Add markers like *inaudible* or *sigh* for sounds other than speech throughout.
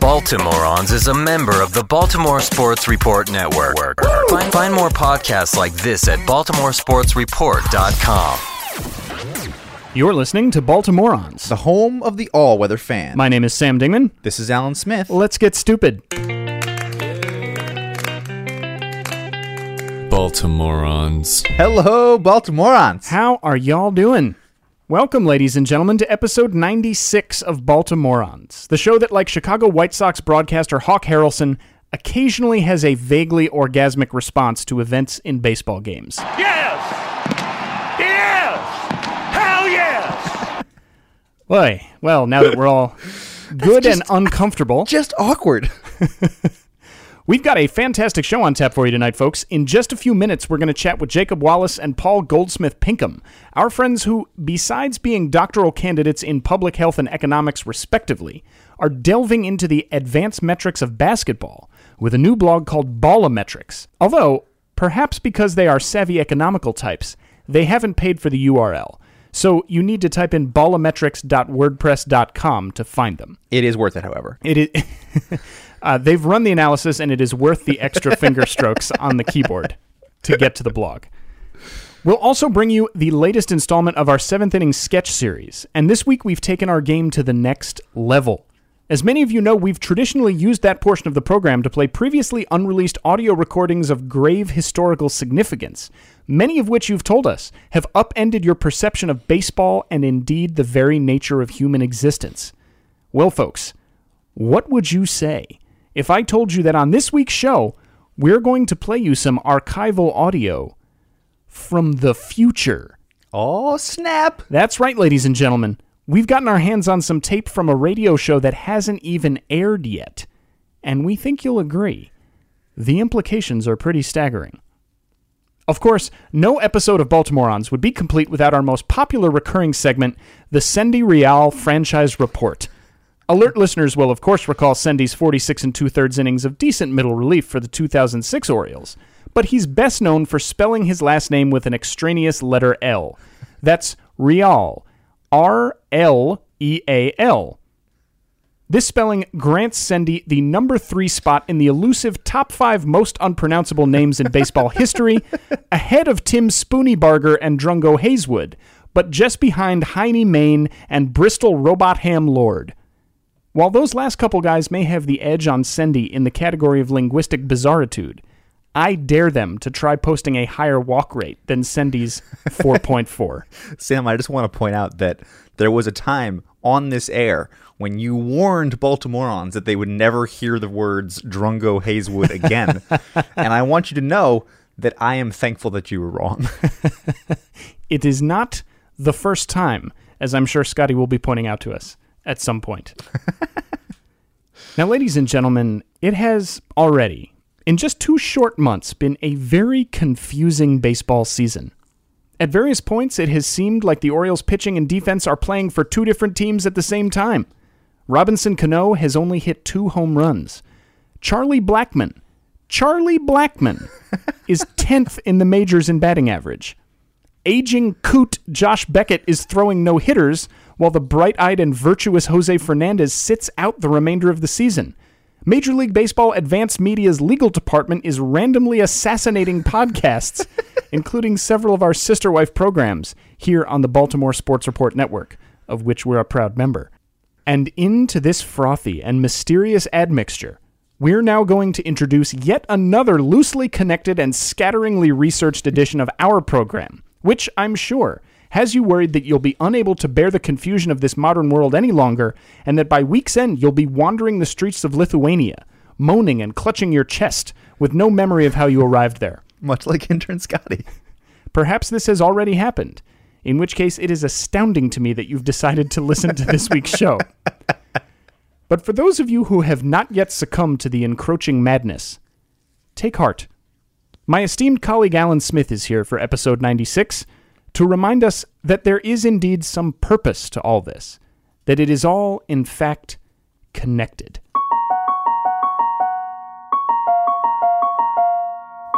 Baltimoreans is a member of the Baltimore Sports Report Network. Find, find more podcasts like this at baltimoresportsreport.com. You're listening to Baltimoreans. the home of the all-weather fan. My name is Sam Dingman. this is Alan Smith. Let's get stupid. Baltimoreans. Hello, Baltimoreans. How are y'all doing? Welcome, ladies and gentlemen, to episode 96 of Baltimoreans, the show that, like Chicago White Sox broadcaster Hawk Harrelson, occasionally has a vaguely orgasmic response to events in baseball games. Yes! Yes! Hell yes! Boy, well, now that we're all *laughs* good and uncomfortable, Just awkward. *laughs* We've got a fantastic show on tap for you tonight, folks. In just a few minutes, we're going to chat with Jacob Wallace and Paul Goldsmith Pinkham, our friends who, besides being doctoral candidates in public health and economics, respectively, are delving into the advanced metrics of basketball with a new blog called Ballometrics. Although, perhaps because they are savvy economical types, they haven't paid for the URL. So you need to type in ballometrics.wordpress.com to find them. It is worth it, however. It is. *laughs* uh, they've run the analysis, and it is worth the extra *laughs* finger strokes on the keyboard to get to the blog. We'll also bring you the latest installment of our seventh inning sketch series, and this week we've taken our game to the next level. As many of you know, we've traditionally used that portion of the program to play previously unreleased audio recordings of grave historical significance, many of which you've told us have upended your perception of baseball and indeed the very nature of human existence. Well, folks, what would you say if I told you that on this week's show, we're going to play you some archival audio from the future? Oh, snap. That's right, ladies and gentlemen. We've gotten our hands on some tape from a radio show that hasn't even aired yet. And we think you'll agree. The implications are pretty staggering. Of course, no episode of Baltimoreans would be complete without our most popular recurring segment, the Sendy Rleal Franchise Report. Alert listeners will, of course, recall Sendy's 46 and two thirds innings of decent middle relief for the 2006 Orioles, but he's best known for spelling his last name with an extraneous letter L. That's Rleal. R L E A L. This spelling grants Sendy the number three spot in the elusive top five most unpronounceable names in baseball history, *laughs* ahead of Tim Spooneybarger and Drungo Hazewood, but just behind Heine Main and Bristol Robotham Lord. While those last couple guys may have the edge on Sendy in the category of linguistic bizarritude, I dare them to try posting a higher walk rate than Sendy's 4.4. *laughs* Sam, I just want to point out that there was a time on this air when you warned Baltimoreans that they would never hear the words Drungo Hazewood again. *laughs* and I want you to know that I am thankful that you were wrong. *laughs* It is not the first time, as I'm sure Scotty will be pointing out to us at some point. *laughs* now, ladies and gentlemen, it has already, in just two short months, been a very confusing baseball season. At various points, it has seemed like the Orioles' pitching and defense are playing for two different teams at the same time. Robinson Cano has only hit two home runs. Charlie Blackmon, Charlie Blackmon, *laughs* is 10th in the majors in batting average. Aging coot Josh Beckett is throwing no hitters, while the bright eyed and virtuous Jose Fernandez sits out the remainder of the season. Major League Baseball Advanced Media's legal department is randomly assassinating podcasts, *laughs* including several of our sister wife programs here on the Baltimore Sports Report Network, of which we're a proud member. And into this frothy and mysterious admixture, we're now going to introduce yet another loosely connected and scatteringly researched edition of our program, which I'm sure has you worried that you'll be unable to bear the confusion of this modern world any longer, and that by week's end you'll be wandering the streets of Lithuania, moaning and clutching your chest, with no memory of how you arrived there. Much like intern Scotty. Perhaps this has already happened, in which case it is astounding to me that you've decided to listen to this week's show. *laughs* But for those of you who have not yet succumbed to the encroaching madness, take heart. My esteemed colleague Alan Smith is here for episode 96 to remind us that there is indeed some purpose to all this, that it is all, in fact, connected.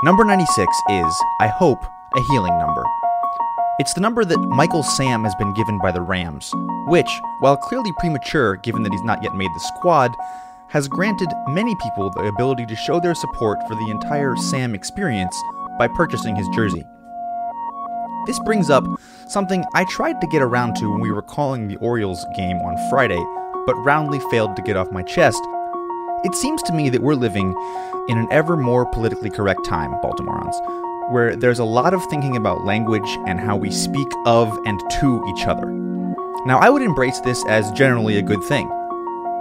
Number 96 is, I hope, a healing number. It's the number that Michael Sam has been given by the Rams, which, while clearly premature given that he's not yet made the squad, has granted many people the ability to show their support for the entire Sam experience by purchasing his jersey. This brings up something I tried to get around to when we were calling the Orioles game on Friday, but roundly failed to get off my chest. It seems to me that we're living in an ever more politically correct time, Baltimoreans, where there's a lot of thinking about language and how we speak of and to each other. Now, I would embrace this as generally a good thing.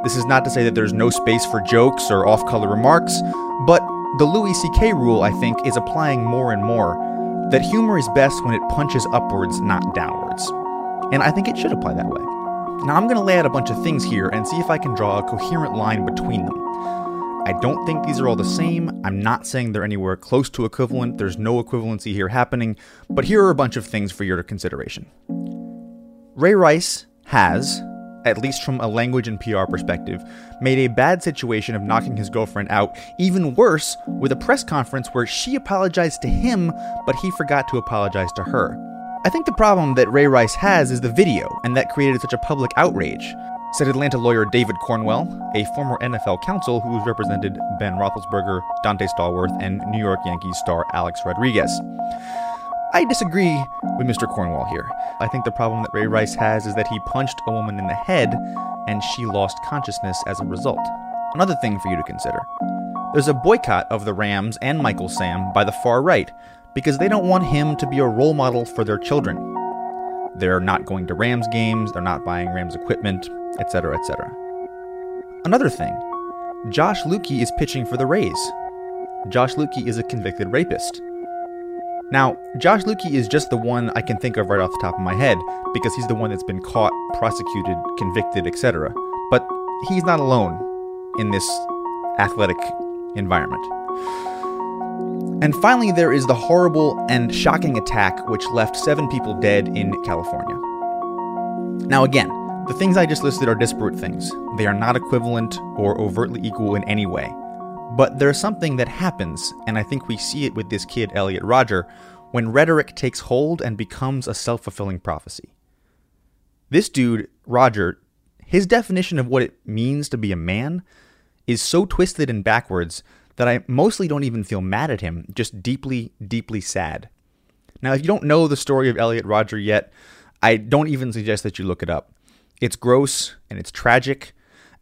This is not to say that there's no space for jokes or off color remarks, but the Louis C.K. rule, I think, is applying more and more that humor is best when it punches upwards, not downwards. And I think it should apply that way. Now, I'm going to lay out a bunch of things here and see if I can draw a coherent line between them. I don't think these are all the same. I'm not saying they're anywhere close to equivalent. There's no equivalency here happening. But here are a bunch of things for your consideration. Ray Rice has, at least from a language and PR perspective, made a bad situation of knocking his girlfriend out even worse with a press conference where she apologized to him, but he forgot to apologize to her. I think the problem that Ray Rice has is the video, and that created such a public outrage said Atlanta lawyer David Cornwell, a former NFL counsel who's represented Ben Roethlisberger, Donte Stallworth, and New York Yankees star Alex Rodriguez. I disagree with Mr. Cornwell here. I think the problem that Ray Rice has is that he punched a woman in the head and she lost consciousness as a result. Another thing for you to consider there's a boycott of the Rams and Michael Sam by the far right because they don't want him to be a role model for their children. They're not going to Rams games, they're not buying Rams equipment, etc., etc. Another thing, Josh Lueke is pitching for the Rays. Josh Lueke is a convicted rapist. Now, Josh Lueke is just the one I can think of right off the top of my head because he's the one that's been caught, prosecuted, convicted, etc. But he's not alone in this athletic environment. And finally, there is the horrible and shocking attack which left seven people dead in California. Now, again, the things I just listed are disparate things. They are not equivalent or overtly equal in any way. But there's something that happens, and I think we see it with this kid, Elliot Rodger, when rhetoric takes hold and becomes a self fulfilling prophecy. This dude, Rodger, his definition of what it means to be a man is so twisted and backwards that I mostly don't even feel mad at him, just deeply, deeply sad. Now, if you don't know the story of Elliot Rodger yet, I don't even suggest that you look it up. It's gross and it's tragic,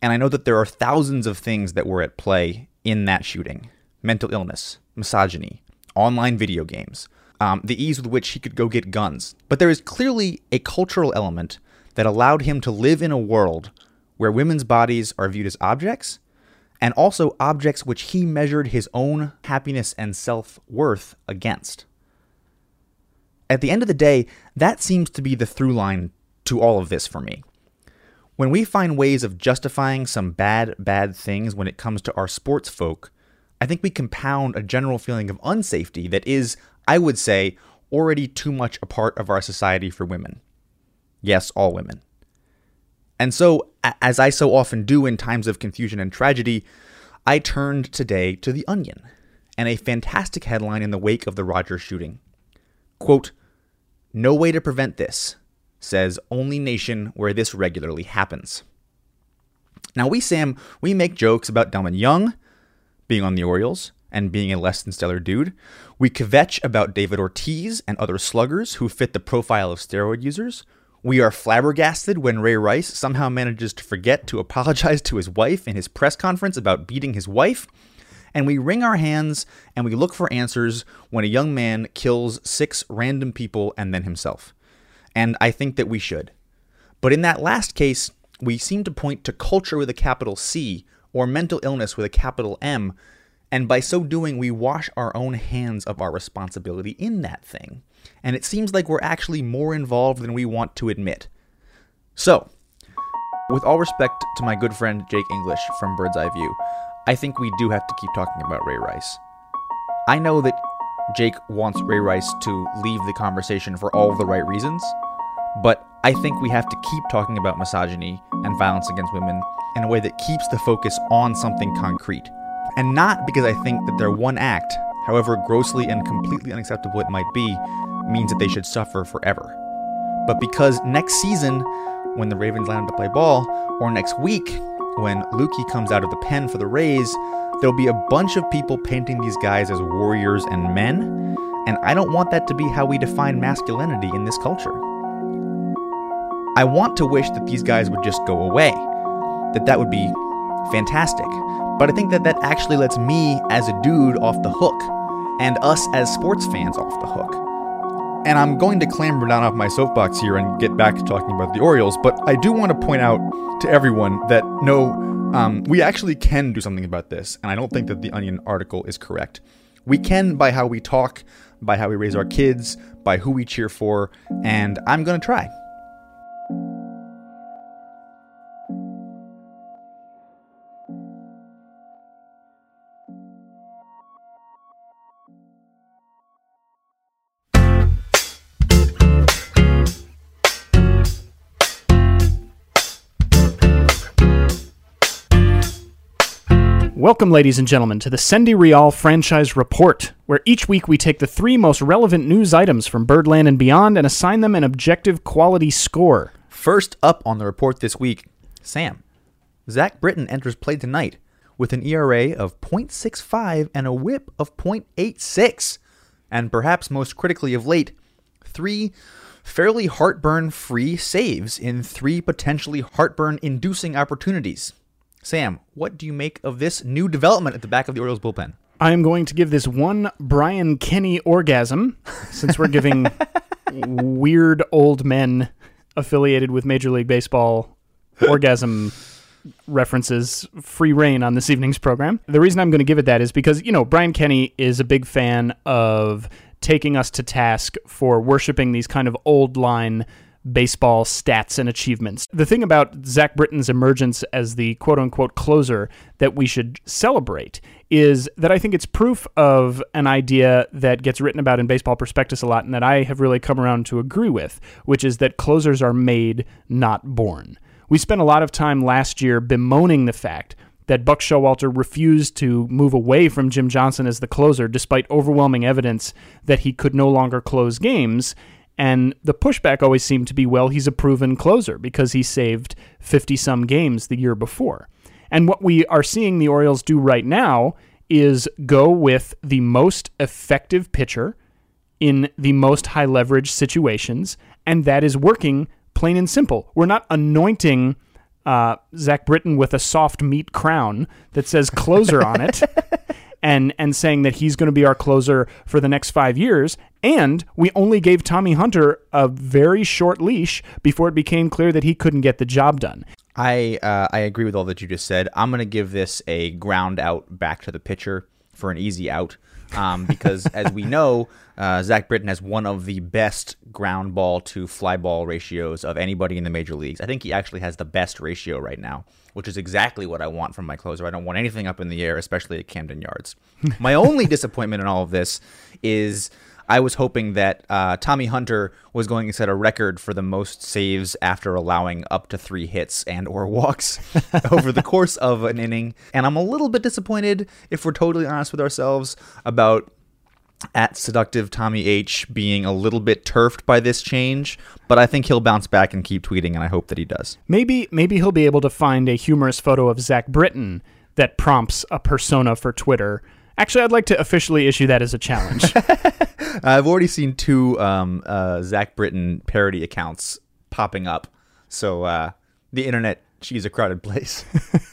and I know that there are thousands of things that were at play in that shooting mental illness, misogyny, online video games, um, the ease with which he could go get guns. But there is clearly a cultural element that allowed him to live in a world where women's bodies are viewed as objects and also objects which he measured his own happiness and self worth against. At the end of the day, that seems to be the through line to all of this for me. When we find ways of justifying some bad, bad things when it comes to our sports folk, I think we compound a general feeling of unsafety that is, I would say, already too much a part of our society for women. Yes, all women. And so, as I so often do in times of confusion and tragedy, I turned today to The Onion and a fantastic headline in the wake of the Rodger shooting. Quote, No way to prevent this, says only nation where this regularly happens. Now, we, Sam, we make jokes about Delmon Young being on the Orioles and being a less than stellar dude. We kvetch about David Ortiz and other sluggers who fit the profile of steroid users. We are flabbergasted when Ray Rice somehow manages to forget to apologize to his wife in his press conference about beating his wife. And we wring our hands and we look for answers when a young man kills six random people and then himself and I think that we should. But in that last case, we seem to point to culture with a capital C or mental illness with a capital M, and by so doing, we wash our own hands of our responsibility in that thing. And it seems like we're actually more involved than we want to admit. So, with all respect to my good friend Jake English from Bird's Eye View, I think we do have to keep talking about Ray Rice. I know that Jake wants Ray Rice to leave the conversation for all the right reasons, but I think we have to keep talking about misogyny and violence against women in a way that keeps the focus on something concrete. And not because I think that their one act, however grossly and completely unacceptable it might be, means that they should suffer forever. But because next season, when the Ravens up to play ball, or next week, when Lueke comes out of the pen for the Rays, there'll be a bunch of people painting these guys as warriors and men, and I don't want that to be how we define masculinity in this culture. I want to wish that these guys would just go away, that that would be fantastic. But I think that that actually lets me as a dude off the hook, and us as sports fans off the hook. And I'm going to clamber down off my soapbox here and get back to talking about the Orioles, but I do want to point out to everyone that no, um, we actually can do something about this, and I don't think that the Onion article is correct. We can by how we talk, by how we raise our kids, by who we cheer for, and I'm going to try. Welcome, ladies and gentlemen, to the Sendy Rleal Franchise Report, where each week we take the three most relevant news items from Birdland and beyond and assign them an objective quality score. First up on the report this week, Sam. Zach Britton enters play tonight with an ERA of .65 and a whip of .86. And perhaps most critically of late, three fairly heartburn free saves in three potentially heartburn inducing opportunities. Sam, what do you make of this new development at the back of the Orioles bullpen? I am going to give this one Brian Kenny orgasm, since we're giving *laughs* weird old men affiliated with Major League Baseball orgasm references free reign on this evening's program. The reason I'm going to give it that is because, you know, Brian Kenny is a big fan of taking us to task for worshiping these kind of old line baseball stats and achievements. The thing about Zach Britton's emergence as the quote unquote closer that we should celebrate is that I think it's proof of an idea that gets written about in Baseball Prospectus a lot and that I have really come around to agree with, which is that closers are made, not born. We spent a lot of time last year bemoaning the fact that Buck Showalter refused to move away from Jim Johnson as the closer despite overwhelming evidence that he could no longer close games. And the pushback always seemed to be, well, he's a proven closer because he saved 50 some games the year before. And what we are seeing the Orioles do right now is go with the most effective pitcher in the most high leverage situations, and that is working plain and simple. We're not anointing uh, Zach Britton with a soft meat crown that says closer on it. *laughs* And, and saying that he's going to be our closer for the next five years. And we only gave Tommy Hunter a very short leash before it became clear that he couldn't get the job done. I uh, I agree with all that you just said. I'm going to give this a ground out back to the pitcher for an easy out. Um, because *laughs* as we know, uh, Zach Britton has one of the best ground ball to fly ball ratios of anybody in the major leagues. I think he actually has the best ratio right now, which is exactly what I want from my closer. I don't want anything up in the air, especially at Camden Yards. *laughs* my only disappointment in all of this is I was hoping that uh, Tommy Hunter was going to set a record for the most saves after allowing up to three hits and or walks *laughs* over the course of an inning. And I'm a little bit disappointed, if we're totally honest with ourselves, about at seductive Tommy H being a little bit turfed by this change, but I think he'll bounce back and keep tweeting, and I hope that he does. Maybe maybe he'll be able to find a humorous photo of Zach Britton that prompts a persona for Twitter. Actually, I'd like to officially issue that as a challenge. *laughs* I've already seen two um, uh, Zach Britton parody accounts popping up, so uh, the internet she's a crowded place.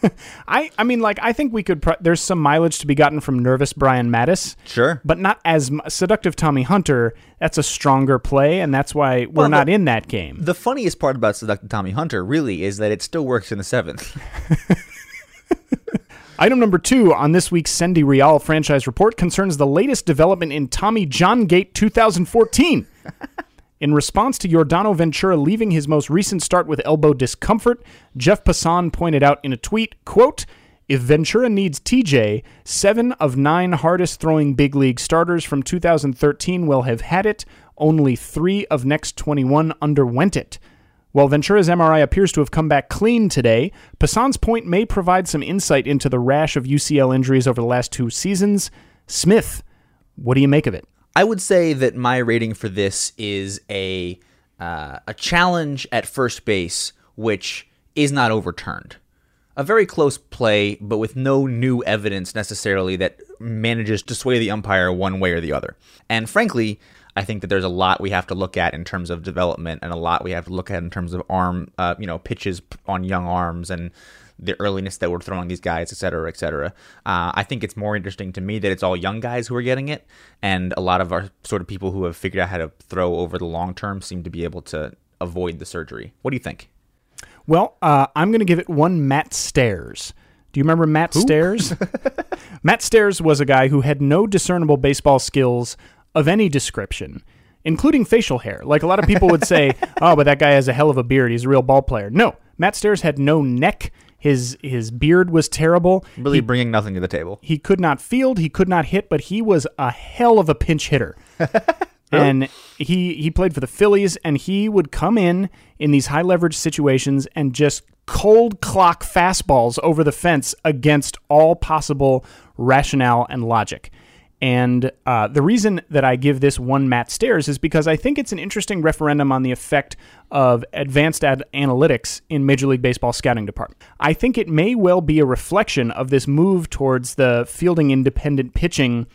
*laughs* I I mean, like I think we could. Pro- there's some mileage to be gotten from nervous Brian Mattis, sure, but not as m- seductive Tommy Hunter. That's a stronger play, and that's why we're Well, not the- in that game. The funniest part about seductive Tommy Hunter really is that it still works in the seventh. *laughs* Item number two on this week's Sendy Rleal franchise report concerns the latest development in Tommy John Gate 2014. *laughs* In response to Yordano Ventura leaving his most recent start with elbow discomfort, Jeff Passan pointed out in a tweet, quote, if Ventura needs TJ, seven of nine hardest throwing big league starters from 2013 will have had it. Only three of next 21 underwent it. While Ventura's MRI appears to have come back clean today, Passan's point may provide some insight into the rash of UCL injuries over the last two seasons. Smith, what do you make of it? I would say that my rating for this is a uh, a challenge at first base, which is not overturned. A very close play, but with no new evidence necessarily that manages to sway the umpire one way or the other. And frankly, I think that there's a lot we have to look at in terms of development, and a lot we have to look at in terms of arm, uh, you know, pitches on young arms and the earliness that we're throwing these guys, et cetera, et cetera. Uh, I think it's more interesting to me that it's all young guys who are getting it, and a lot of our sort of people who have figured out how to throw over the long term seem to be able to avoid the surgery. What do you think? Well, uh, I'm going to give it one Matt Stairs. Do you remember Matt Stairs? *laughs* Matt Stairs was a guy who had no discernible baseball skills of any description, including facial hair. Like a lot of people would say, *laughs* oh, but that guy has a hell of a beard. He's a real ball player. No, Matt Stairs had no neck. His his beard was terrible. Really bringing nothing to the table. He could not field, he could not hit, but he was a hell of a pinch hitter. *laughs* and he he played for the Phillies and he would come in in these high leverage situations and just cold clock fastballs over the fence against all possible rationale and logic. And uh, the reason that I give this one Matt Stairs is because I think it's an interesting referendum on the effect of advanced ad- analytics in Major League Baseball scouting department. I think it may well be a reflection of this move towards the fielding independent pitching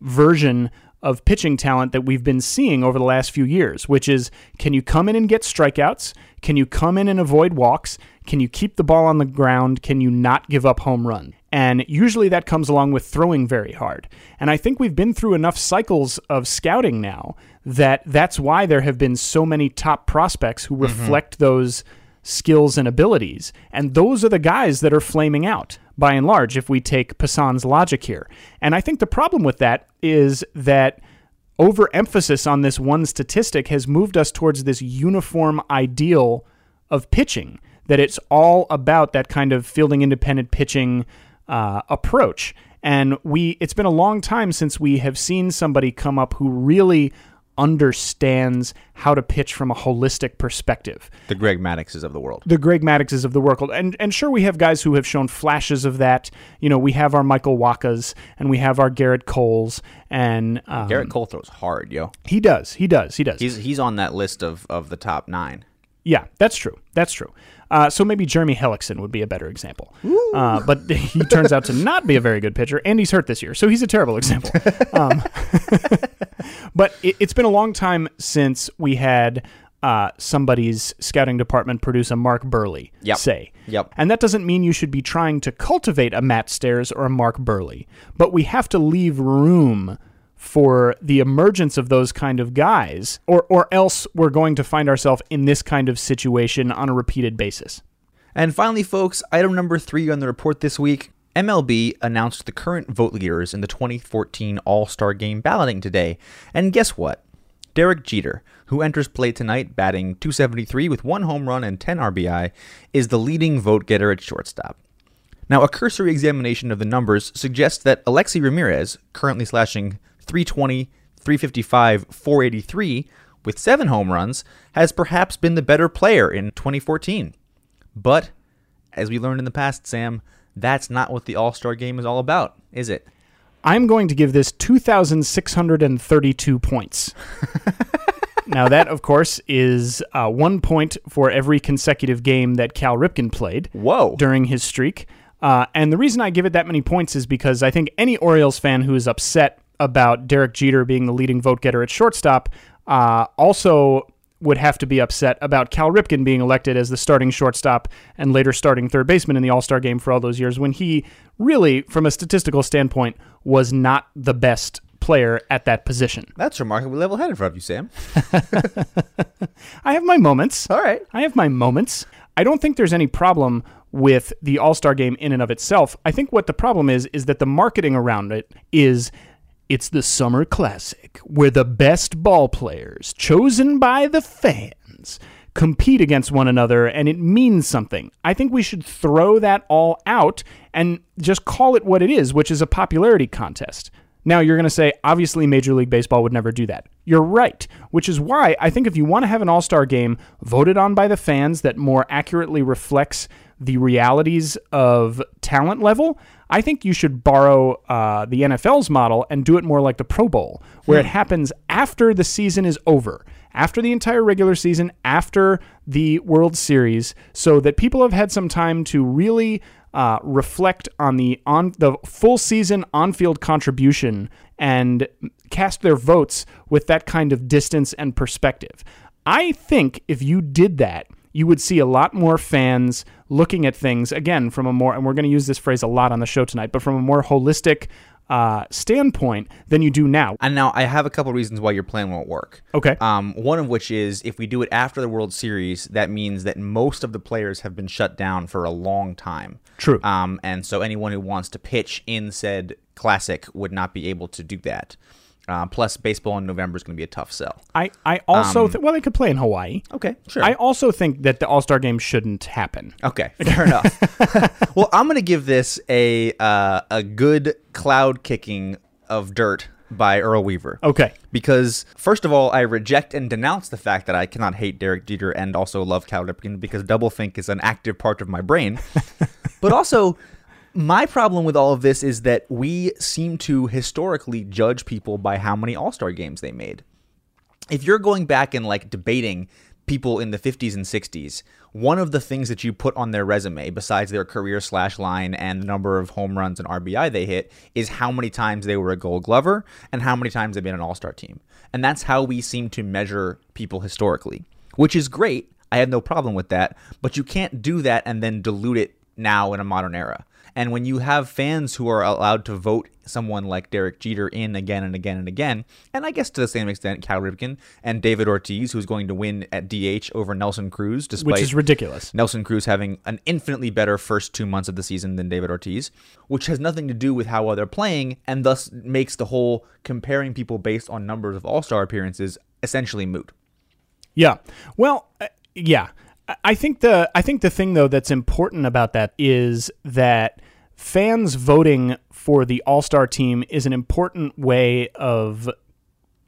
version of pitching talent that we've been seeing over the last few years, which is can you come in and get strikeouts? Can you come in and avoid walks? Can you keep the ball on the ground? Can you not give up home run? And usually that comes along with throwing very hard. And I think we've been through enough cycles of scouting now that that's why there have been so many top prospects who mm-hmm. reflect those skills and abilities. And those are the guys that are flaming out by and large if we take Passan's logic here. And I think the problem with that is that overemphasis on this one statistic has moved us towards this uniform ideal of pitching that it's all about that kind of fielding independent pitching uh, approach and we it's been a long time since we have seen somebody come up who really understands how to pitch from a holistic perspective The Greg Madduxes of the world. the Greg Madduxes of the world. And and sure, we have guys who have shown flashes of that. You know, we have our Michael Wachas and we have our Gerrit Coles, and um, Gerrit Cole throws hard, yo. he does, he does, he does. He's he's on that list of, of the top nine. Yeah, that's true. That's true. Uh, so maybe Jeremy Hellickson would be a better example. Uh, but *laughs* he turns out to not be a very good pitcher, and he's hurt this year, so he's a terrible example. *laughs* Um, *laughs* but it, it's been a long time since we had uh, somebody's scouting department produce a Mark Buehrle, Yep. say. Yep. And that doesn't mean you should be trying to cultivate a Matt Stairs or a Mark Buehrle, but we have to leave room for the emergence of those kind of guys, or, or else we're going to find ourselves in this kind of situation on a repeated basis. And finally, folks, item number three on the report this week MLB announced the current vote leaders in the 2014 All Star Game balloting today. And guess what? Derek Jeter, who enters play tonight batting 273 with one home run and 10 RBI, is the leading vote getter at shortstop. Now, a cursory examination of the numbers suggests that Alexei Ramirez, currently slashing 320, 355, 483 with seven home runs, has perhaps been the better player in 2014. But, as we learned in the past, Sam, that's not what the All Star game is all about, is it? I'm going to give this 2,632 points. *laughs* now, that, of course, is uh, one point for every consecutive game that Cal Ripken played Whoa. during his streak. Uh, and the reason I give it that many points is because I think any Orioles fan who is upset about Derek Jeter being the leading vote getter at shortstop uh, also would have to be upset about Cal Ripken being elected as the starting shortstop and later starting third baseman in the All Star game for all those years when he really, from a statistical standpoint, was not the best player at that position. That's remarkably level headed of you, Sam. *laughs* I have my moments. All right. I have my moments. I don't think there's any problem with the All Star game in and of itself. I think what the problem is is that the marketing around it is it's the Summer Classic where the best ball players chosen by the fans compete against one another and it means something. I think we should throw that all out and just call it what it is, which is a popularity contest. Now, you're going to say, obviously, Major League Baseball would never do that. You're right, which is why I think if you want to have an All Star game voted on by the fans that more accurately reflects the realities of talent level, I think you should borrow uh, the NFL's model and do it more like the Pro Bowl, where it happens after the season is over, after the entire regular season, after the World Series, so that people have had some time to really uh, reflect on the on the full season on-field contribution and cast their votes with that kind of distance and perspective. I think if you did that, you would see a lot more fans looking at things again from a more and we're going to use this phrase a lot on the show tonight, but from a more holistic uh, standpoint than you do now. And now I have a couple reasons why your plan won't work. Okay. Um, one of which is if we do it after the World Series, that means that most of the players have been shut down for a long time. True. Um, and so anyone who wants to pitch in said classic would not be able to do that. Uh, plus, baseball in November is going to be a tough sell. I, I also th- well they could play in Hawaii. Okay, sure. I also think that the All Star game shouldn't happen. Okay, fair enough. *laughs* well, I'm going to give this a uh, a good cloud kicking of dirt by Earl Weaver. Okay. Because first of all, I reject and denounce the fact that I cannot hate Derek Jeter and also love Cal Ripken because doublethink is an active part of my brain. *laughs* but also, my problem with all of this is that we seem to historically judge people by how many All Star games they made. If you're going back and like debating people in the 50s and 60s, one of the things that you put on their resume, besides their career slash line and the number of home runs and RBI they hit, is how many times they were a gold glover and how many times they've been an all star team. And that's how we seem to measure people historically, which is great. I have no problem with that. But you can't do that and then dilute it now in a modern era. And when you have fans who are allowed to vote someone like Derek Jeter in again and again and again, and I guess to the same extent Cal Ripken and David Ortiz, who's going to win at DH over Nelson Cruz, despite Which is ridiculous. Nelson Cruz having an infinitely better first two months of the season than David Ortiz, which has nothing to do with how well they're playing, and thus makes the whole comparing people based on numbers of All Star appearances essentially moot. Yeah. Well, uh, yeah. I- I think the I think the thing though that's important about that is that fans voting for the All-Star team is an important way of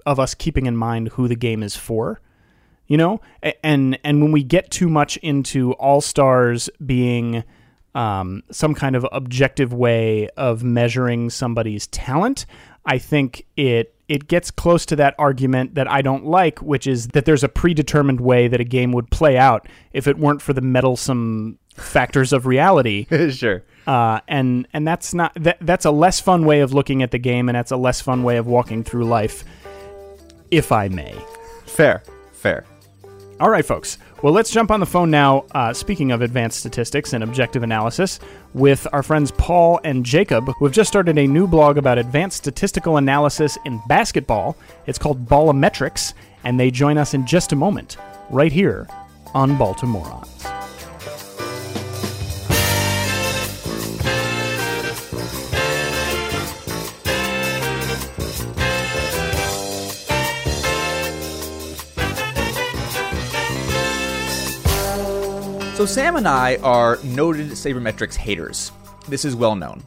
of us keeping in mind who the game is for. You know? And and when we get too much into All-Stars being um, some kind of objective way of measuring somebody's talent, I think it it gets close to that argument that I don't like, which is that there's a predetermined way that a game would play out if it weren't for the meddlesome factors of reality. *laughs* sure. Uh, and and that's not that, that's a less fun way of looking at the game, and that's a less fun way of walking through life, if I may. Fair. Fair. All right, folks. Well, let's jump on the phone now. Uh, speaking of advanced statistics and objective analysis, with our friends Paul and Jacob, who have just started a new blog about advanced statistical analysis in basketball. It's called Ballometrics, and they join us in just a moment, right here on Baltimoreans. So Sam and I are noted sabermetrics haters. This is well known.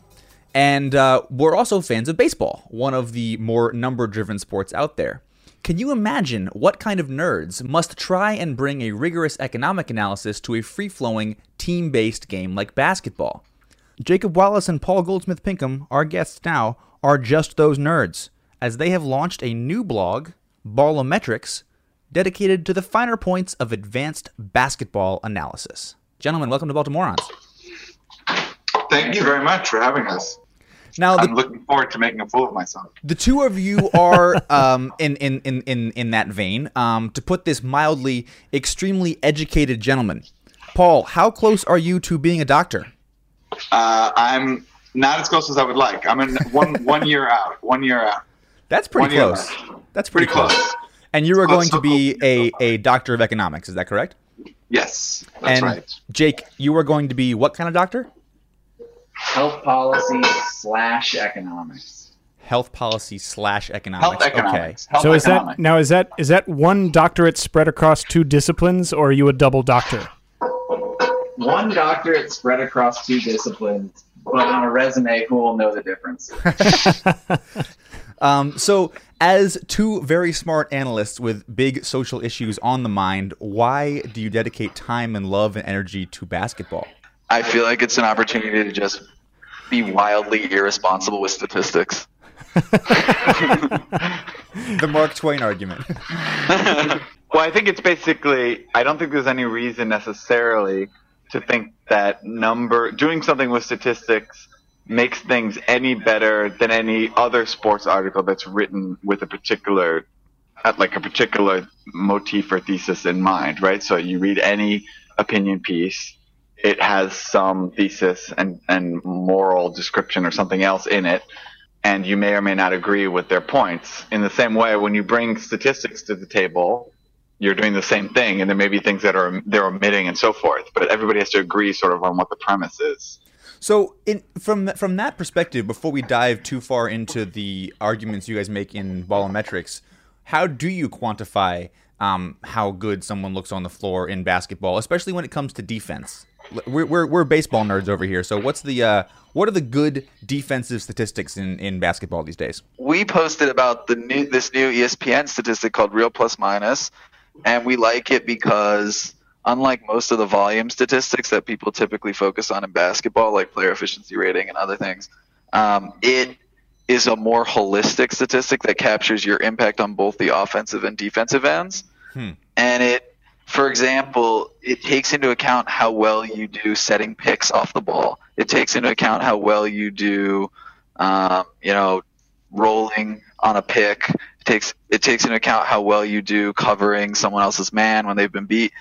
And uh, we're also fans of baseball, one of the more number driven sports out there. Can you imagine what kind of nerds must try and bring a rigorous economic analysis to a free flowing, team based game like basketball? Jacob Wallace and Paul Goldsmith Pinkham, our guests now, are just those nerds, as they have launched a new blog, Ballometrics, dedicated to the finer points of advanced basketball analysis. Gentlemen, welcome to Baltimoreans. Thank you very much for having us. Now, I'm looking forward to making a fool of myself. the two of you are, *laughs* um, in, in, in, in, in that vein, um, to put this mildly, extremely educated gentlemen. Paul, how close are you to being a doctor? Uh, I'm not as close as I would like. I'm in one *laughs* one year out. One year out. That's pretty One close. That's pretty, Pretty close. close. And you are going to be a, a doctor of economics, is that correct? Yes, that's and right. Jake, you are going to be what kind of doctor? health policy slash economics. Health policy slash economics. Health economics. Health So is that now is that is that one doctorate spread across two disciplines, or are you a double doctor? One doctorate spread across two disciplines, but on a resume, who will know the difference? *laughs* *laughs* Um, so, as two very smart analysts with big social issues on the mind, why do you dedicate time and love and energy to basketball? I feel like it's an opportunity to just be wildly irresponsible with statistics. *laughs* The Mark Twain argument. *laughs* Well, I think it's basically. I don't think there's any reason necessarily to think that number doing something with statistics makes things any better than any other sports article that's written with a particular, at like a particular motif or thesis in mind, right? So you read any opinion piece, it has some thesis and and moral description or something else in it. And you may or may not agree with their points. In the same way, when you bring statistics to the table, you're doing the same thing, and there may be things that are they're omitting and so forth. But everybody has to agree sort of on what the premise is. So, in, from from that perspective, before we dive too far into the arguments you guys make in ballometrics, how do you quantify um, how good someone looks on the floor in basketball, especially when it comes to defense? We're, we're, we're baseball nerds over here, so what's the uh, what are the good defensive statistics in, in basketball these days? we posted about the new this new ESPN statistic called real plus minus, and we like it because unlike most of the volume statistics that people typically focus on in basketball, like player efficiency rating and other things, um, it is a more holistic statistic that captures your impact on both the offensive and defensive ends, and it. For example, it takes into account how well you do setting picks off the ball. It takes into account how well you do, um, you know, rolling on a pick. It takes it takes into account how well you do covering someone else's man when they've been beat.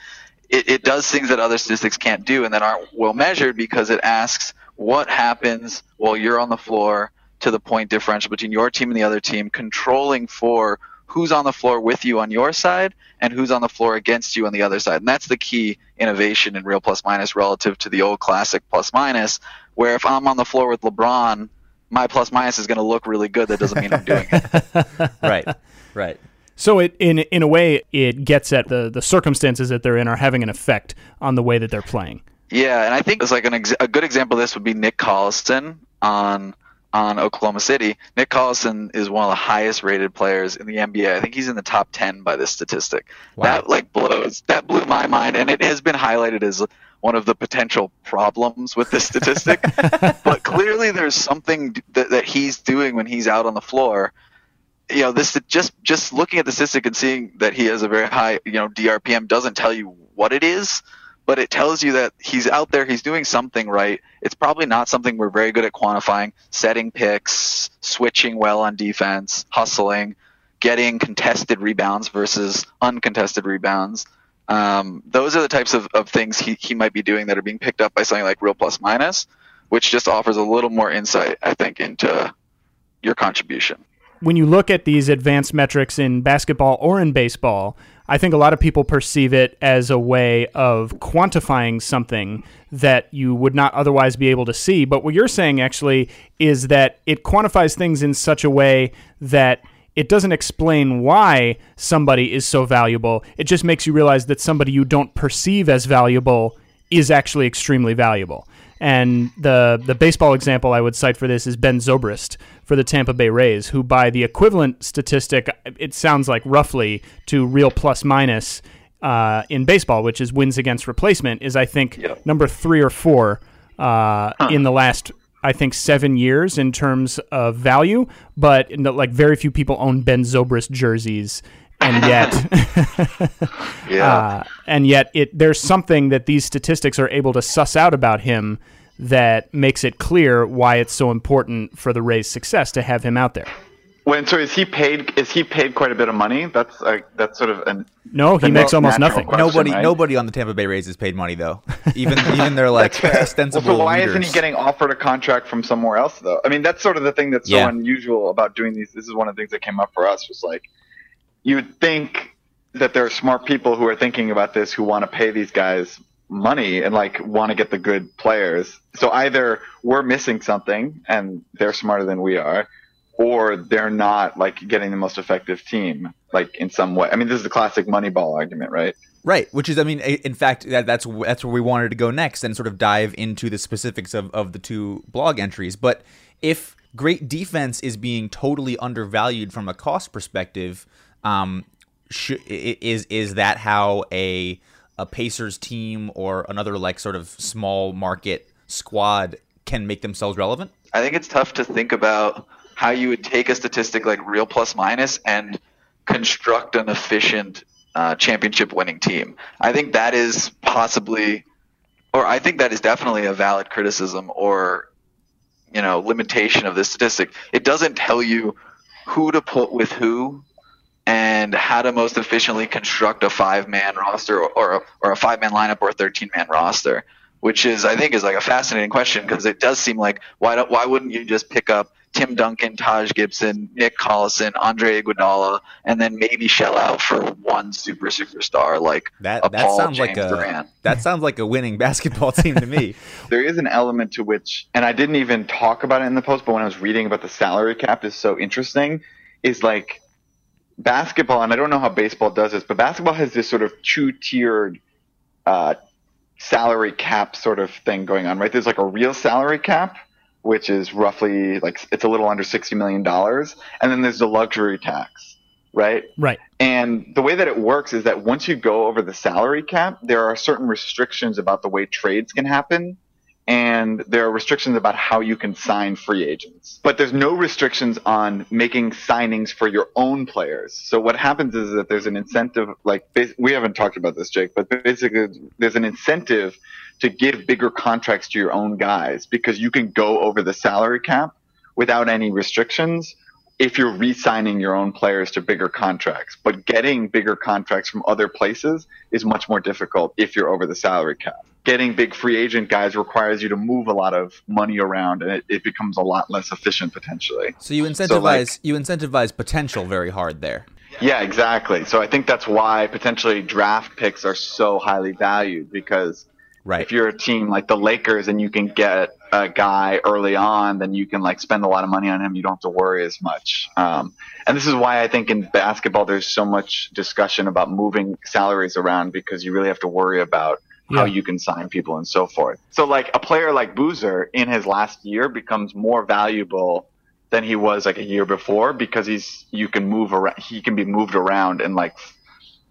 It, it does things that other statistics can't do and that aren't well measured because it asks what happens while you're on the floor to the point differential between your team and the other team, controlling for who's on the floor with you on your side and who's on the floor against you on the other side. And that's the key innovation in real plus minus relative to the old classic plus minus, where if I'm on the floor with LeBron, my plus minus is going to look really good. That doesn't mean I'm doing it. *laughs* right, right. So it in in a way it gets at the the circumstances that they're in are having an effect on the way that they're playing. Yeah, and I think it's like an ex- a good example of this would be Nick Collison on on Oklahoma City. Nick Collison is one of the highest rated players in the NBA. I think he's in the top 10 by this statistic. Wow. That like blows that blew my mind and it has been highlighted as one of the potential problems with this statistic. *laughs* but clearly there's something that, that he's doing when he's out on the floor you know this just just looking at the statistic and seeing that he has a very high you know DRPM doesn't tell you what it is, but it tells you that he's out there, he's doing something right. It's probably not something we're very good at quantifying, setting picks, switching well on defense, hustling, getting contested rebounds versus uncontested rebounds. Um, those are the types of, of things he, he might be doing that are being picked up by something like real plus minus, which just offers a little more insight, I think, into your contribution when you look at these advanced metrics in basketball or in baseball, I think a lot of people perceive it as a way of quantifying something that you would not otherwise be able to see. But what you're saying actually is that it quantifies things in such a way that it doesn't explain why somebody is so valuable. It just makes you realize that somebody you don't perceive as valuable is actually extremely valuable. And the the baseball example I would cite for this is Ben Zobrist for the Tampa Bay Rays, who by the equivalent statistic, it sounds like roughly to real plus minus uh, in baseball, which is wins against replacement, is I think number three or four uh, in the last I think seven years in terms of value. But the- like very few people own Ben Zobrist jerseys, and yet. *laughs* *laughs* Uh, and yet, it there's something that these statistics are able to suss out about him that makes it clear why it's so important for the Rays' success to have him out there. When so is he paid? Is he paid quite a bit of money? That's like that's sort of an No, he the makes almost nothing. question, nobody, right? nobody on the Tampa Bay Rays is paid money though. *laughs* Even even their like ostensible Well, so why isn't he getting offered a contract from somewhere else though? I mean, that's sort of the thing that's so unusual about doing these. This is one of the things that came up for us was like, you would think that there are smart people who are thinking about this who want to pay these guys money and like want to get the good players. So either we're missing something and they're smarter than we are, or they're not like getting the most effective team like in some way. I mean, this is the classic Moneyball argument, right? Right, which is, I mean, in fact, that, that's that's where we wanted to go next and sort of dive into the specifics of, of the two blog entries. But if great defense is being totally undervalued from a cost perspective, um, is is that how a a Pacers team or another like sort of small market squad can make themselves relevant? I think it's tough to think about how you would take a statistic like real plus minus and construct an efficient uh, championship winning team. I think that is possibly, or I think that is definitely a valid criticism or, you know, limitation of this statistic. It doesn't tell you who to put with who and how to most efficiently construct a five man roster or, or, a, or a five man lineup or a 13 man roster which is I think is like a fascinating question because it does seem like why don't why wouldn't you just pick up Tim Duncan, Taj Gibson, Nick Collison, Andre Iguodala, and then maybe shell out for one super superstar like That a that Paul sounds James like a Durant. that sounds like a winning *laughs* basketball team to me. *laughs* there is an element to which, and I didn't even talk about it in the post, but when I was reading about the salary cap is so interesting, is like basketball, and I don't know how baseball does this, but basketball has this sort of two tiered uh, salary cap sort of thing going on, right? There's like a real salary cap, which is roughly like it's a little under sixty million dollars, and then there's the luxury tax, right? Right. And the way that it works is that once you go over the salary cap, there are certain restrictions about the way trades can happen. And there are restrictions about how you can sign free agents. But there's no restrictions on making signings for your own players. So what happens is that there's an incentive, like, we haven't talked about this, Jake, but basically there's an incentive to give bigger contracts to your own guys because you can go over the salary cap without any restrictions if you're re-signing your own players to bigger contracts. But getting bigger contracts from other places is much more difficult if you're over the salary cap. Getting big free agent guys requires you to move a lot of money around, and it, it becomes a lot less efficient potentially. So you incentivize So, like- you incentivize potential very hard there. Yeah, exactly. So I think that's why potentially draft picks are so highly valued because Right. if you're a team like the Lakers and you can get a guy early on, then you can like spend a lot of money on him. You don't have to worry as much. Um, and this is why I think in basketball there's so much discussion about moving salaries around because you really have to worry about how you can sign people and so forth. So like a player like Boozer in his last year becomes more valuable than he was like a year before because he's you can move around he can be moved around and like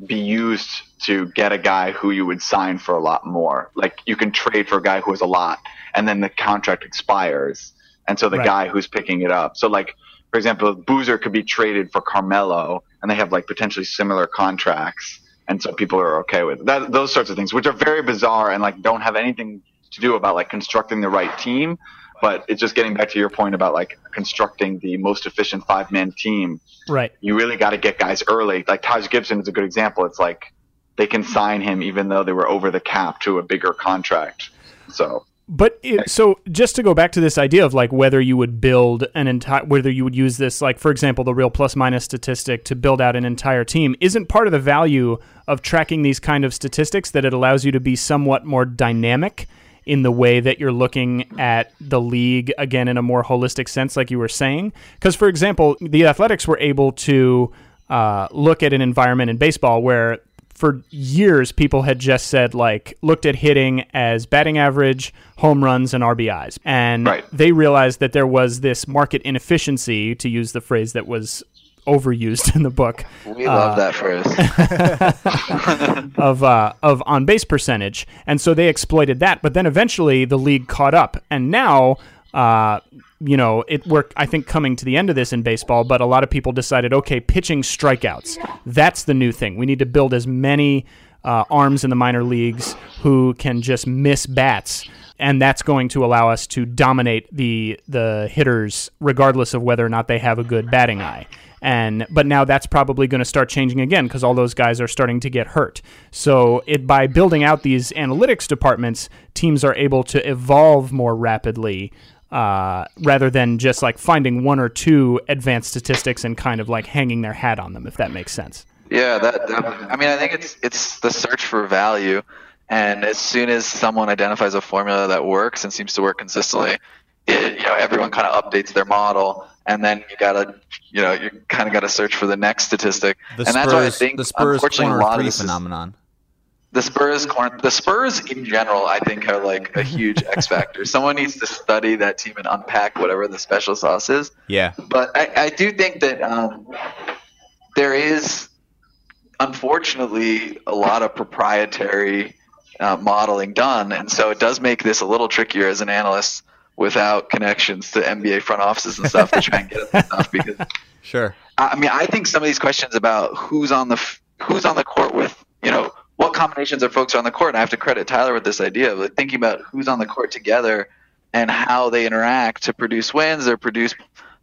be used to get a guy who you would sign for a lot more. Like you can trade for a guy who has a lot and then the contract expires. And so the Right. guy who's picking it up. So like for example, Boozer could be traded for Carmelo and they have like potentially similar contracts. And so people are okay with it. that. Those sorts of things, which are very bizarre and like don't have anything to do about like constructing the right team. But it's just getting back to your point about like constructing the most efficient five man team Right. you really got to get guys early. Like Taj Gibson is a good example. It's like they can sign him even though they were over the cap to a bigger contract. So But it, so just to go back to this idea of like whether you would build an entire, whether you would use this, like for example, the real plus minus statistic to build out an entire team, isn't part of the value of tracking these kind of statistics that it allows you to be somewhat more dynamic in the way that you're looking at the league again in a more holistic sense, like you were saying. Because for example, the Athletics were able to uh, look at an environment in baseball where for years people had just said like looked at hitting as batting average, home runs and RBIs. And Right. they realized that there was this market inefficiency to use the phrase that was overused *laughs* in the book We love that phrase. *laughs* of uh, of on base percentage, and so they exploited that. But then eventually the league caught up, and now. Uh, you know, it we're I think coming to the end of this in baseball, but a lot of people decided, okay, pitching strikeouts. That's the new thing. We need to build as many uh, arms in the minor leagues who can just miss bats, and that's going to allow us to dominate the the hitters, regardless of whether or not they have a good batting eye. And but now that's probably going to start changing again because all those guys are starting to get hurt. So it by building out these analytics departments, teams are able to evolve more rapidly uh, rather than just like finding one or two advanced statistics and kind of like hanging their hat on them, if that makes sense. Yeah, that, that. I mean, I think it's it's the search for value, and as soon as someone identifies a formula that works and seems to work consistently, it, you know, everyone kind of updates their model, and then you gotta, you know, you kind of gotta search for the next statistic, The and Spurs, that's why I think the Spurs unfortunately corner a lot three of this is, phenomenon. The Spurs, corn- the Spurs in general, I think are like a huge *laughs* X factor. Someone needs to study that team and unpack whatever the special sauce is. Yeah. But I, I do think that um, there is, unfortunately, a lot of proprietary uh, modeling done, and so it does make this a little trickier as an analyst without connections to NBA front offices and stuff to try and get at this *laughs* stuff because Sure. I I mean, I think some of these questions about who's on the who's on the court with, you know, what combinations of folks are on the court. And I have to credit Tyler with this idea of like, thinking about who's on the court together and how they interact to produce wins or produce,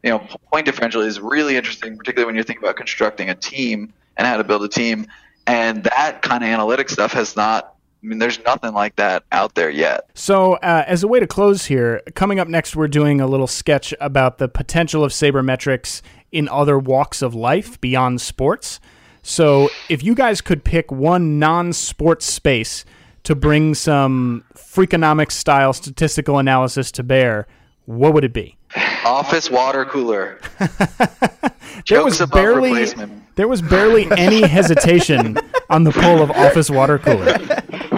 you know, point differential is really interesting, particularly when you're thinking about constructing a team and how to build a team. And that kind of analytic stuff has not. I mean, there's nothing like that out there yet. So, uh, as a way to close here, coming up next, we're doing a little sketch about the potential of sabermetrics in other walks of life beyond sports. So, if you guys could pick one non sports space to bring some Freakonomics style statistical analysis to bear, what would it be? Office water cooler. *laughs* There was barely there was barely any hesitation on the pull of office water cooler. *laughs*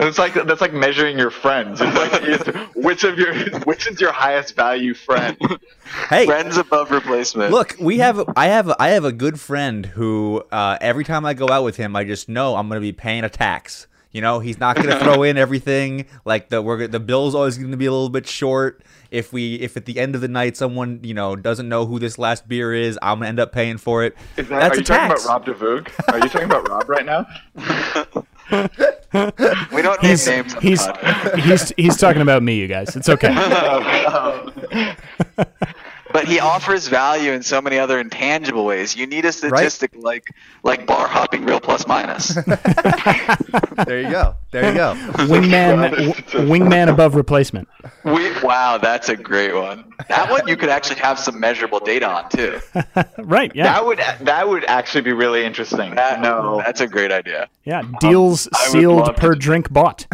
It's like that's like measuring your friends. It's like which of your which is your highest value friend? Hey, Friends above replacement. look, we have I have I have a good friend who uh, every time I go out with him, I just know I'm going to be paying a tax. You know, he's not going to throw in everything. Like the we're, the bill's always going to be a little bit short. If we if at the end of the night someone you know doesn't know who this last beer is, I'm gonna end up paying for it. That, That's are you talking about Rob DeVoog? Are you talking about Rob right now? *laughs* we don't name He's names. the he's he's he's talking about me, you guys. It's okay. *laughs* Oh, but he offers value in so many other intangible ways. You need a statistic like like bar hopping real plus minus. *laughs* There you go. There you go. *laughs* Wingman w- wingman above replacement. we, wow, that's a great one. That one you could actually have some measurable data on too. *laughs* Right, yeah. That would that would actually be really interesting. That, no, that's a great idea. Yeah, deals I would sealed per to- drink bought.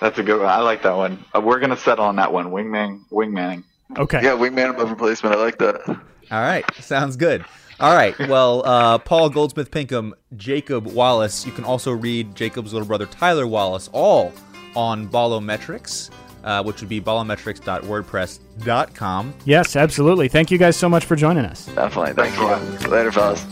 that's a good one. I like that one. Uh, we're gonna settle on that one. Wingman, wingmanning. Okay. Yeah, wingman above replacement. I like that. All right, sounds good. All right, well, uh, Paul Goldsmith Pinkham, Jacob Wallace. You can also read Jacob's little brother Tyler Wallace, all on Bolometrics, uh, which would be bolometrics.wordpress.com. Yes, absolutely. Thank you guys so much for joining us. Definitely. Thanks Thank you. Later, fellas.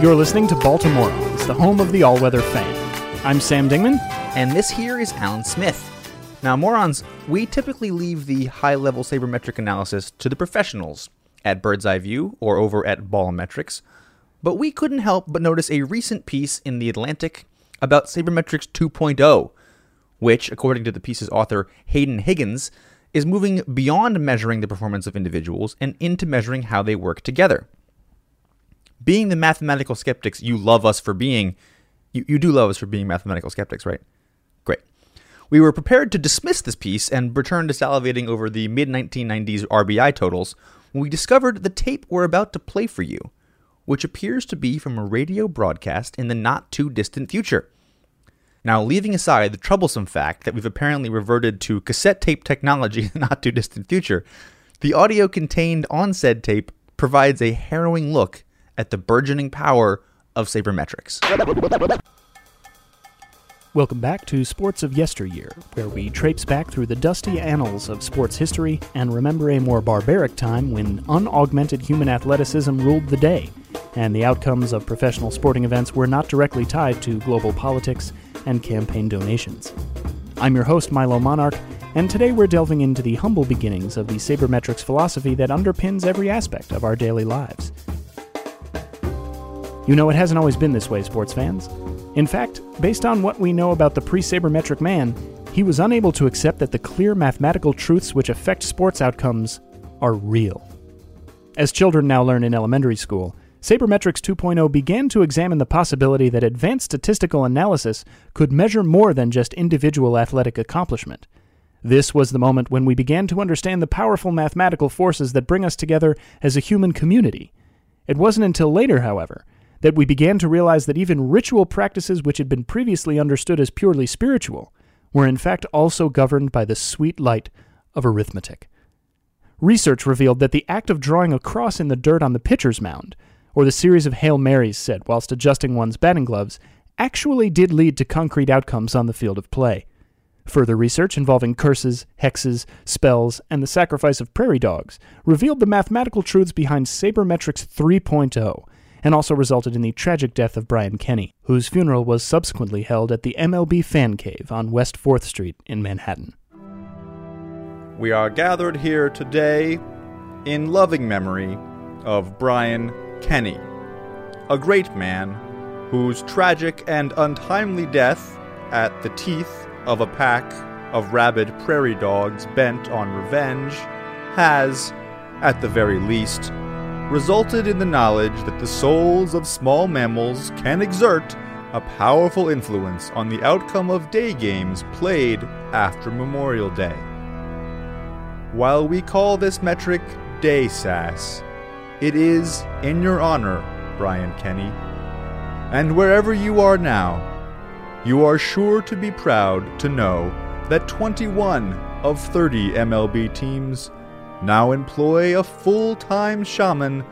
You're listening to Baltimore, it's the home of the all-weather fan. I'm Sam Dingman. And this here is Alan Smith. Now, morons, we typically leave the high level sabermetric analysis to the professionals at Bird's Eye View or over at Bolometrics, but we couldn't help but notice a recent piece in The Atlantic about Sabermetrics 2.0, which, according to the piece's author Hayden Higgins, is moving beyond measuring the performance of individuals and into measuring how they work together. Being the mathematical skeptics you love us for being, you, you do love us for being mathematical skeptics, right? Great. We were prepared to dismiss this piece and return to salivating over the mid 1990s RBI totals when we discovered the tape we're about to play for you, which appears to be from a radio broadcast in the not too distant future. Now, leaving aside the troublesome fact that we've apparently reverted to cassette tape technology in the *laughs* not too distant future, the audio contained on said tape provides a harrowing look at the burgeoning power of sabermetrics. Welcome back to Sports of Yesteryear, where we traipse back through the dusty annals of sports history and remember a more barbaric time when unaugmented human athleticism ruled the day, and the outcomes of professional sporting events were not directly tied to global politics and campaign donations. I'm your host, Milo Monarch, and today we're delving into the humble beginnings of the sabermetrics philosophy that underpins every aspect of our daily lives. You know, it hasn't always been this way, sports fans. In fact, based on what we know about the pre sabermetric man, he was unable to accept that the clear mathematical truths which affect sports outcomes are real. As children now learn in elementary school, Sabermetrics 2.0 began to examine the possibility that advanced statistical analysis could measure more than just individual athletic accomplishment. This was the moment when we began to understand the powerful mathematical forces that bring us together as a human community. It wasn't until later, however, that we began to realize that even ritual practices which had been previously understood as purely spiritual were in fact also governed by the sweet light of arithmetic. Research revealed that the act of drawing a cross in the dirt on the pitcher's mound, or the series of Hail Marys said whilst adjusting one's batting gloves, actually did lead to concrete outcomes on the field of play. Further research involving curses, hexes, spells, and the sacrifice of prairie dogs revealed the mathematical truths behind Sabermetrics 3.0 and also resulted in the tragic death of Brian Kenny, whose funeral was subsequently held at the MLB Fan Cave on West 4th Street in Manhattan. We are gathered here today in loving memory of Brian Kenny, a great man whose tragic and untimely death at the teeth of a pack of rabid prairie dogs bent on revenge has, at the very least, resulted in the knowledge that the souls of small mammals can exert a powerful influence on the outcome of day games played after Memorial Day. While we call this metric Day Sass, it is in your honor, Brian Kenny. And wherever you are now, you are sure to be proud to know that 21 of 30 MLB teams now employ a full time shaman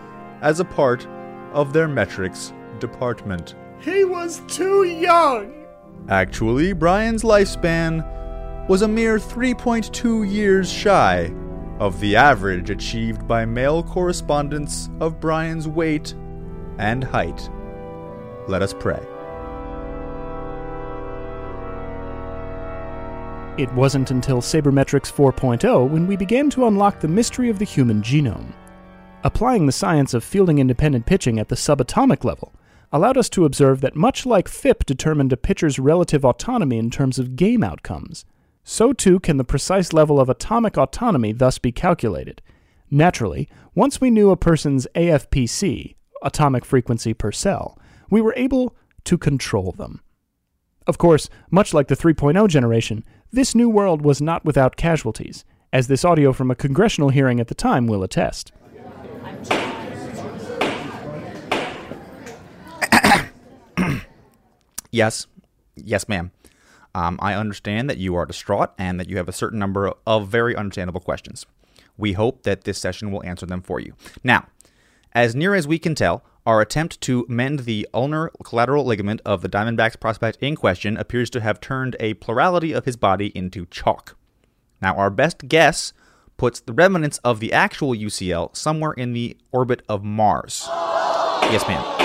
as a part of their metrics department. He was too young! Actually, Brian's lifespan was a mere 3.2 years shy of the average achieved by male correspondents of Brian's weight and height. Let us pray. It wasn't until Sabermetrics 4.0 when we began to unlock the mystery of the human genome. Applying the science of fielding independent pitching at the subatomic level allowed us to observe that much like FIP determined a pitcher's relative autonomy in terms of game outcomes, so too can the precise level of atomic autonomy thus be calculated. Naturally, once we knew a person's AFPC, atomic frequency per cell, we were able to control them. Of course, much like the 3.0 generation, this new world was not without casualties, as this audio from a congressional hearing at the time will attest. *coughs* Yes, yes, ma'am. Um, I understand that you are distraught and that you have a certain number of very understandable questions. We hope that this session will answer them for you. Now, as near as we can tell, our attempt to mend the ulnar collateral ligament of the Diamondbacks prospect in question appears to have turned a plurality of his body into chalk. Now, our best guess puts the remnants of the actual UCL somewhere in the orbit of Mars. Yes, ma'am.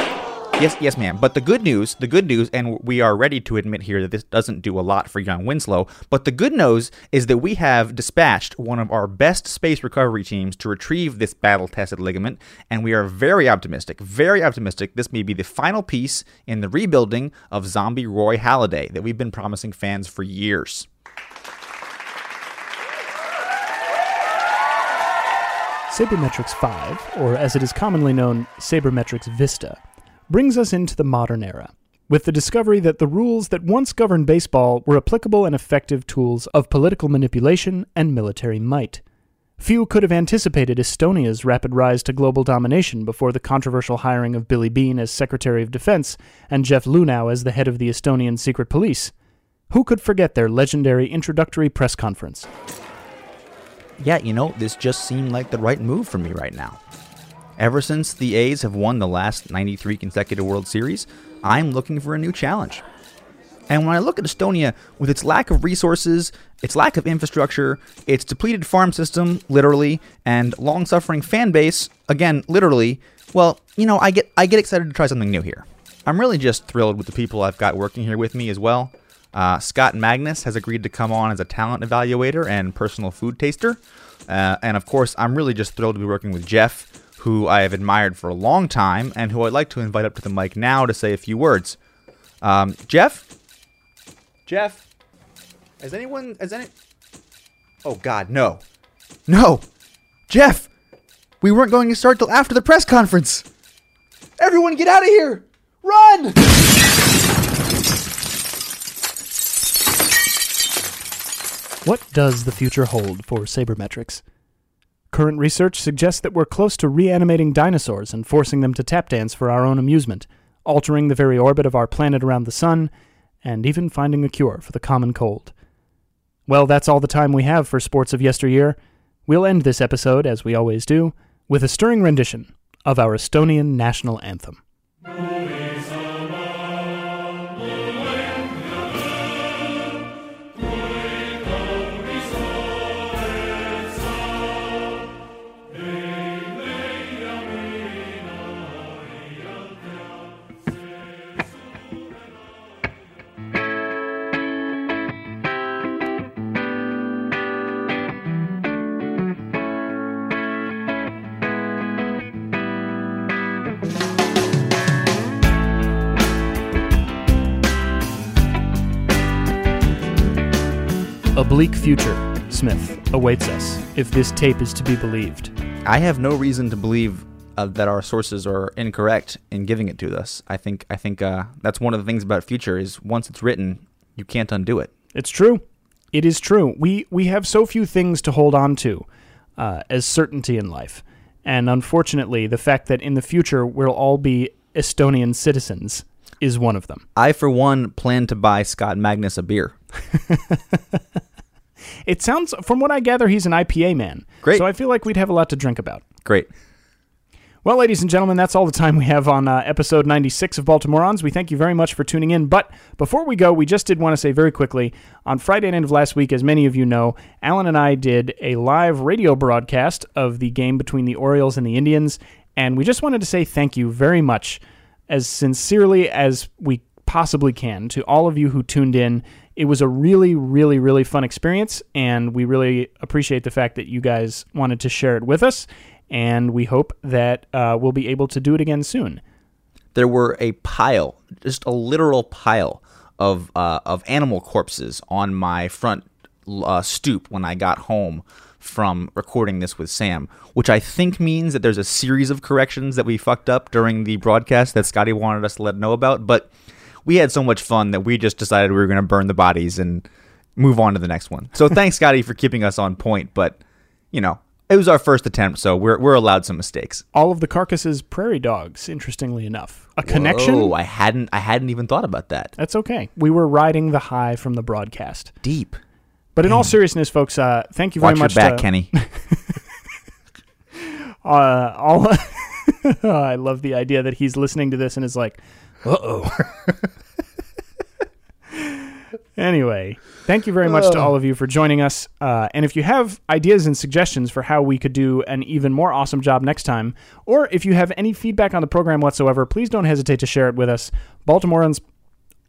Yes, yes, ma'am. But the good news, the good news, and we are ready to admit here that this doesn't do a lot for young Winslow, but the good news is that we have dispatched one of our best space recovery teams to retrieve this battle tested ligament, and we are very optimistic, very optimistic this may be the final piece in the rebuilding of zombie Roy Halladay that we've been promising fans for years. Sabermetrics 5, or as it is commonly known, Sabermetrics Vista, brings us into the modern era, with the discovery that the rules that once governed baseball were applicable and effective tools of political manipulation and military might. Few could have anticipated Estonia's rapid rise to global domination before the controversial hiring of Billy Beane as Secretary of Defense and Jeff Luhnow as the head of the Estonian secret police. Who could forget their legendary introductory press conference? Yeah, you know, this just seemed like the right move for me right now. Ever since the A's have won the last 93 consecutive World Series, I'm looking for a new challenge. And when I look at Estonia, with its lack of resources, its lack of infrastructure, its depleted farm system, literally, and long suffering fan base, again, literally, well, you know, I get, I get excited to try something new here. I'm really just thrilled with the people I've got working here with me as well. Uh, Scott Magnus has agreed to come on as a talent evaluator and personal food taster. Uh, and of course, I'm really just thrilled to be working with Jeff, who I have admired for a long time and who I'd like to invite up to the mic now to say a few words. Um, Jeff? Jeff? Has anyone. Has any. Oh, God, no. No! Jeff! We weren't going to start till after the press conference! Everyone get out of here! Run! What does the future hold for sabermetrics? Current research suggests that we're close to reanimating dinosaurs and forcing them to tap dance for our own amusement, altering the very orbit of our planet around the sun, and even finding a cure for the common cold. Well, that's all the time we have for Sports of Yesteryear. We'll end this episode, as we always do, with a stirring rendition of our Estonian national anthem. Bleak future, Smith, awaits us if this tape is to be believed. I have no reason to believe uh, that our sources are incorrect in giving it to us. I think I think uh, that's one of the things about future is once it's written, you can't undo it. It's true. It is true. We we have so few things to hold on to uh, as certainty in life, and unfortunately, the fact that in the future we'll all be Estonian citizens is one of them. I, for one, plan to buy Scott Magnus a beer. *laughs* It sounds, from what I gather, he's an IPA man. Great. So I feel like we'd have a lot to drink about. Great. Well, ladies and gentlemen, that's all the time we have on uh, episode 96 of Baltimorons. We thank you very much for tuning in. But before we go, we just did want to say very quickly on Friday night of last week, as many of you know, Alan and I did a live radio broadcast of the game between the Orioles and the Indians. And we just wanted to say thank you very much, as sincerely as we possibly can, to all of you who tuned in. It was a really, really, really fun experience, and we really appreciate the fact that you guys wanted to share it with us and we hope that uh, we'll be able to do it again soon. There were a pile, just a literal pile of uh, of animal corpses on my front uh, stoop when I got home from recording this with Sam, which I think means that there's a series of corrections that we fucked up during the broadcast that Scotty wanted us to let know about. But we had so much fun that we just decided we were going to burn the bodies and move on to the next one. So thanks, Scotty, for keeping us on point. But you know, it was our first attempt, so we're we're allowed some mistakes. All of the carcasses prairie dogs, interestingly enough. A connection? Oh, I hadn't I hadn't even thought about that. That's okay. We were riding the high from the broadcast. Deep. But in all seriousness, folks, uh, thank you very Watch much. your back, to- Kenny. *laughs* *laughs* Uh, all *laughs* I love the idea that he's listening to this and is like, "Uh oh." *laughs* anyway, thank you very much to all of you for joining us. Uh, and if you have ideas and suggestions for how we could do an even more awesome job next time, or if you have any feedback on the program whatsoever, please don't hesitate to share it with us. Baltimorons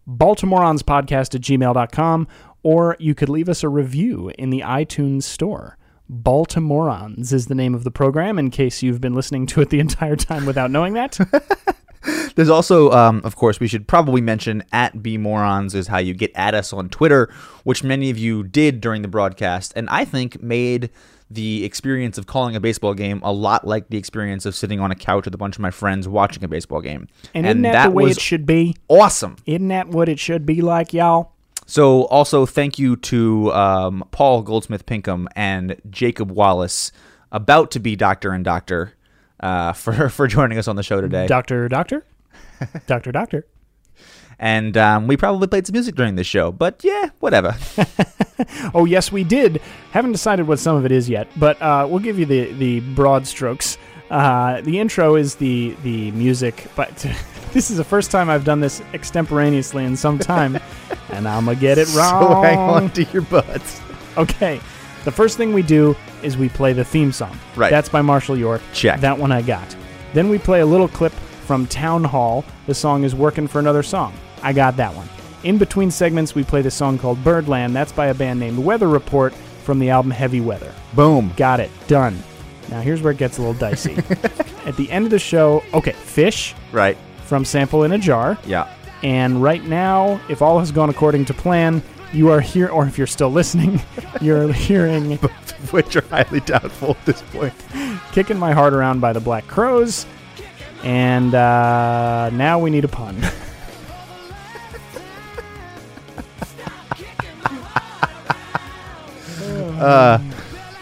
Baltimorons podcast at gmail.com, or you could leave us a review in the iTunes store. Baltimorons is the name of the program, in case you've been listening to it the entire time without knowing that. *laughs* *laughs* There's also, um, of course, we should probably mention at bmorons is how you get at us on Twitter, which many of you did during the broadcast, and I think made the experience of calling a baseball game a lot like the experience of sitting on a couch with a bunch of my friends watching a baseball game. And, isn't that, the way was it should be? awesome. Isn't that what it should be like, y'all? So, also thank you to um, Paul Goldsmith Pinkham and Jacob Wallace, about to be Doctor and Doctor, uh, for *laughs* for joining us on the show today. Doctor, doctor? *laughs* doctor, doctor. and um, we probably played some music during this show, but yeah, whatever. *laughs* Oh, yes, we did. Haven't decided what some of it is yet, but uh, we'll give you the, the broad strokes. Uh, the intro is the, the music, but this is the first time I've done this extemporaneously in some time, and I'm to get it wrong. so hang on to your butts. Okay. The first thing we do is we play the theme song. Right. That's by Marshall York. Check. That one I got. Then we play a little clip from Town Hall. The song is Working for Another Song. I got that one. In between segments, we play the song called Birdland. That's by a band named Weather Report from the album Heavy Weather. Boom. Got it. Done. Now here's where it gets a little dicey. *laughs* At the end of the show, okay, Phish Right. from Sample in a Jar. Yeah. And right now, if all has gone according to plan, you are here, or if you're still listening, *laughs* you're hearing *laughs* both Which are highly doubtful at this point. Kicking My Heart Around by the Black Crowes. And uh, now we need a pun. *laughs*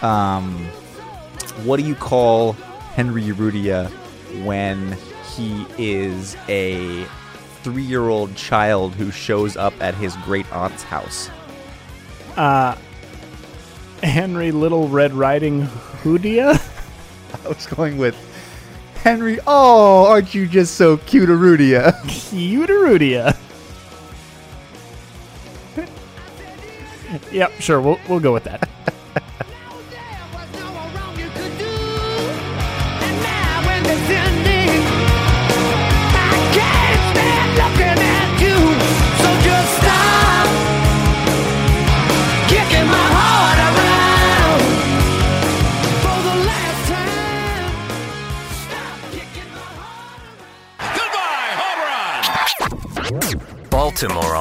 Um, what do you call Henry Urrutia when he is a three-year-old child who shows up at his great aunt's house? Uh, Henry Little Red Riding Hoodia? *laughs* I was going with Henry. Oh, aren't you just so cute, Arudia? Cuterudia. *laughs* yep, sure, we'll, we'll go with that.